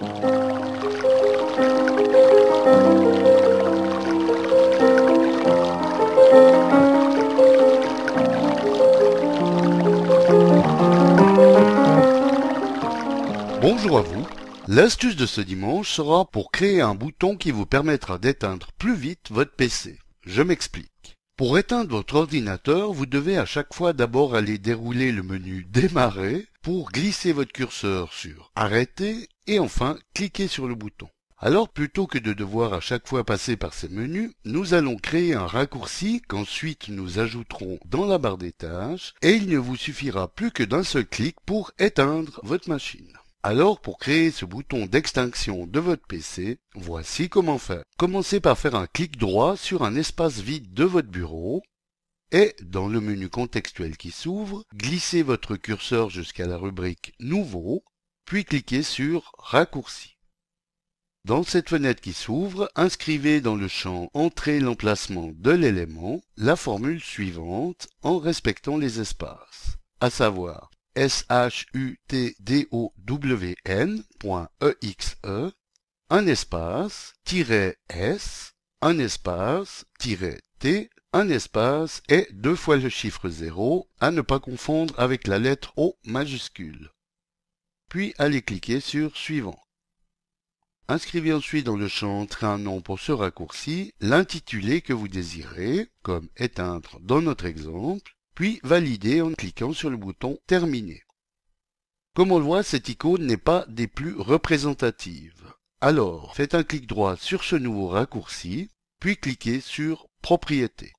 Bonjour à vous. L'astuce de ce dimanche sera pour créer un bouton qui vous permettra d'éteindre plus vite votre PC. Je m'explique. Pour éteindre votre ordinateur, vous devez à chaque fois d'abord aller dérouler le menu Démarrer pour glisser votre curseur sur Arrêter et enfin cliquer sur le bouton. Alors plutôt que de devoir à chaque fois passer par ces menus, nous allons créer un raccourci qu'ensuite nous ajouterons dans la barre des tâches et il ne vous suffira plus que d'un seul clic pour éteindre votre machine. Alors pour créer ce bouton d'extinction de votre PC, voici comment faire. Commencez par faire un clic droit sur un espace vide de votre bureau et dans le menu contextuel qui s'ouvre, glissez votre curseur jusqu'à la rubrique Nouveau, puis cliquez sur Raccourci. Dans cette fenêtre qui s'ouvre, inscrivez dans le champ Entrer l'emplacement de l'élément la formule suivante en respectant les espaces, à savoir S-H-U-T-D-O-W-N.exe, un espace, S, un espace, T, un espace et deux fois le chiffre 0, à ne pas confondre avec la lettre O majuscule. Puis allez cliquer sur Suivant. Inscrivez ensuite dans le champ un nom pour ce raccourci l'intitulé que vous désirez, comme éteindre dans notre exemple, puis valider en cliquant sur le bouton Terminer. Comme on le voit, cette icône n'est pas des plus représentatives. Alors, faites un clic droit sur ce nouveau raccourci, puis cliquez sur Propriétés.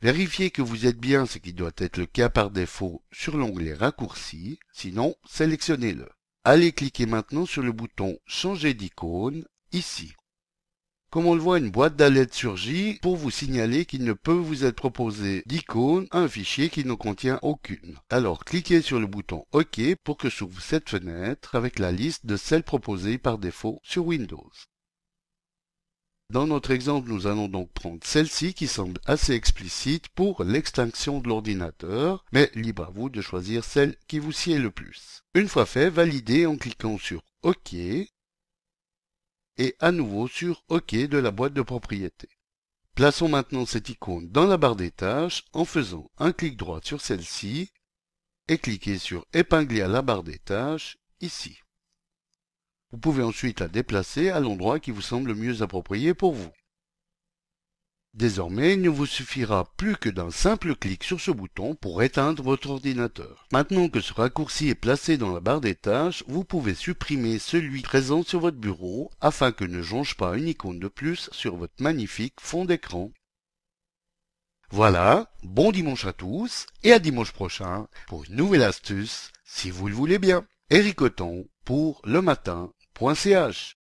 Vérifiez que vous êtes bien, ce qui doit être le cas par défaut, sur l'onglet Raccourcis, sinon sélectionnez-le. Allez cliquer maintenant sur le bouton Changer d'icône, ici. Comme on le voit, une boîte d'alerte surgit pour vous signaler qu'il ne peut vous être proposé d'icône un fichier qui ne contient aucune. Alors cliquez sur le bouton OK pour que s'ouvre cette fenêtre avec la liste de celles proposées par défaut sur Windows. Dans notre exemple, nous allons donc prendre celle-ci qui semble assez explicite pour l'extinction de l'ordinateur, mais libre à vous de choisir celle qui vous sied le plus. Une fois fait, validez en cliquant sur OK et à nouveau sur OK de la boîte de propriété. Plaçons maintenant cette icône dans la barre des tâches en faisant un clic droit sur celle-ci et cliquez sur Épingler à la barre des tâches ici. Vous pouvez ensuite la déplacer à l'endroit qui vous semble le mieux approprié pour vous. Désormais, il ne vous suffira plus que d'un simple clic sur ce bouton pour éteindre votre ordinateur. Maintenant que ce raccourci est placé dans la barre des tâches, vous pouvez supprimer celui présent sur votre bureau afin que ne jonge pas une icône de plus sur votre magnifique fond d'écran. Voilà, bon dimanche à tous et à dimanche prochain pour une nouvelle astuce, si vous le voulez bien. Eric pour le matin.ch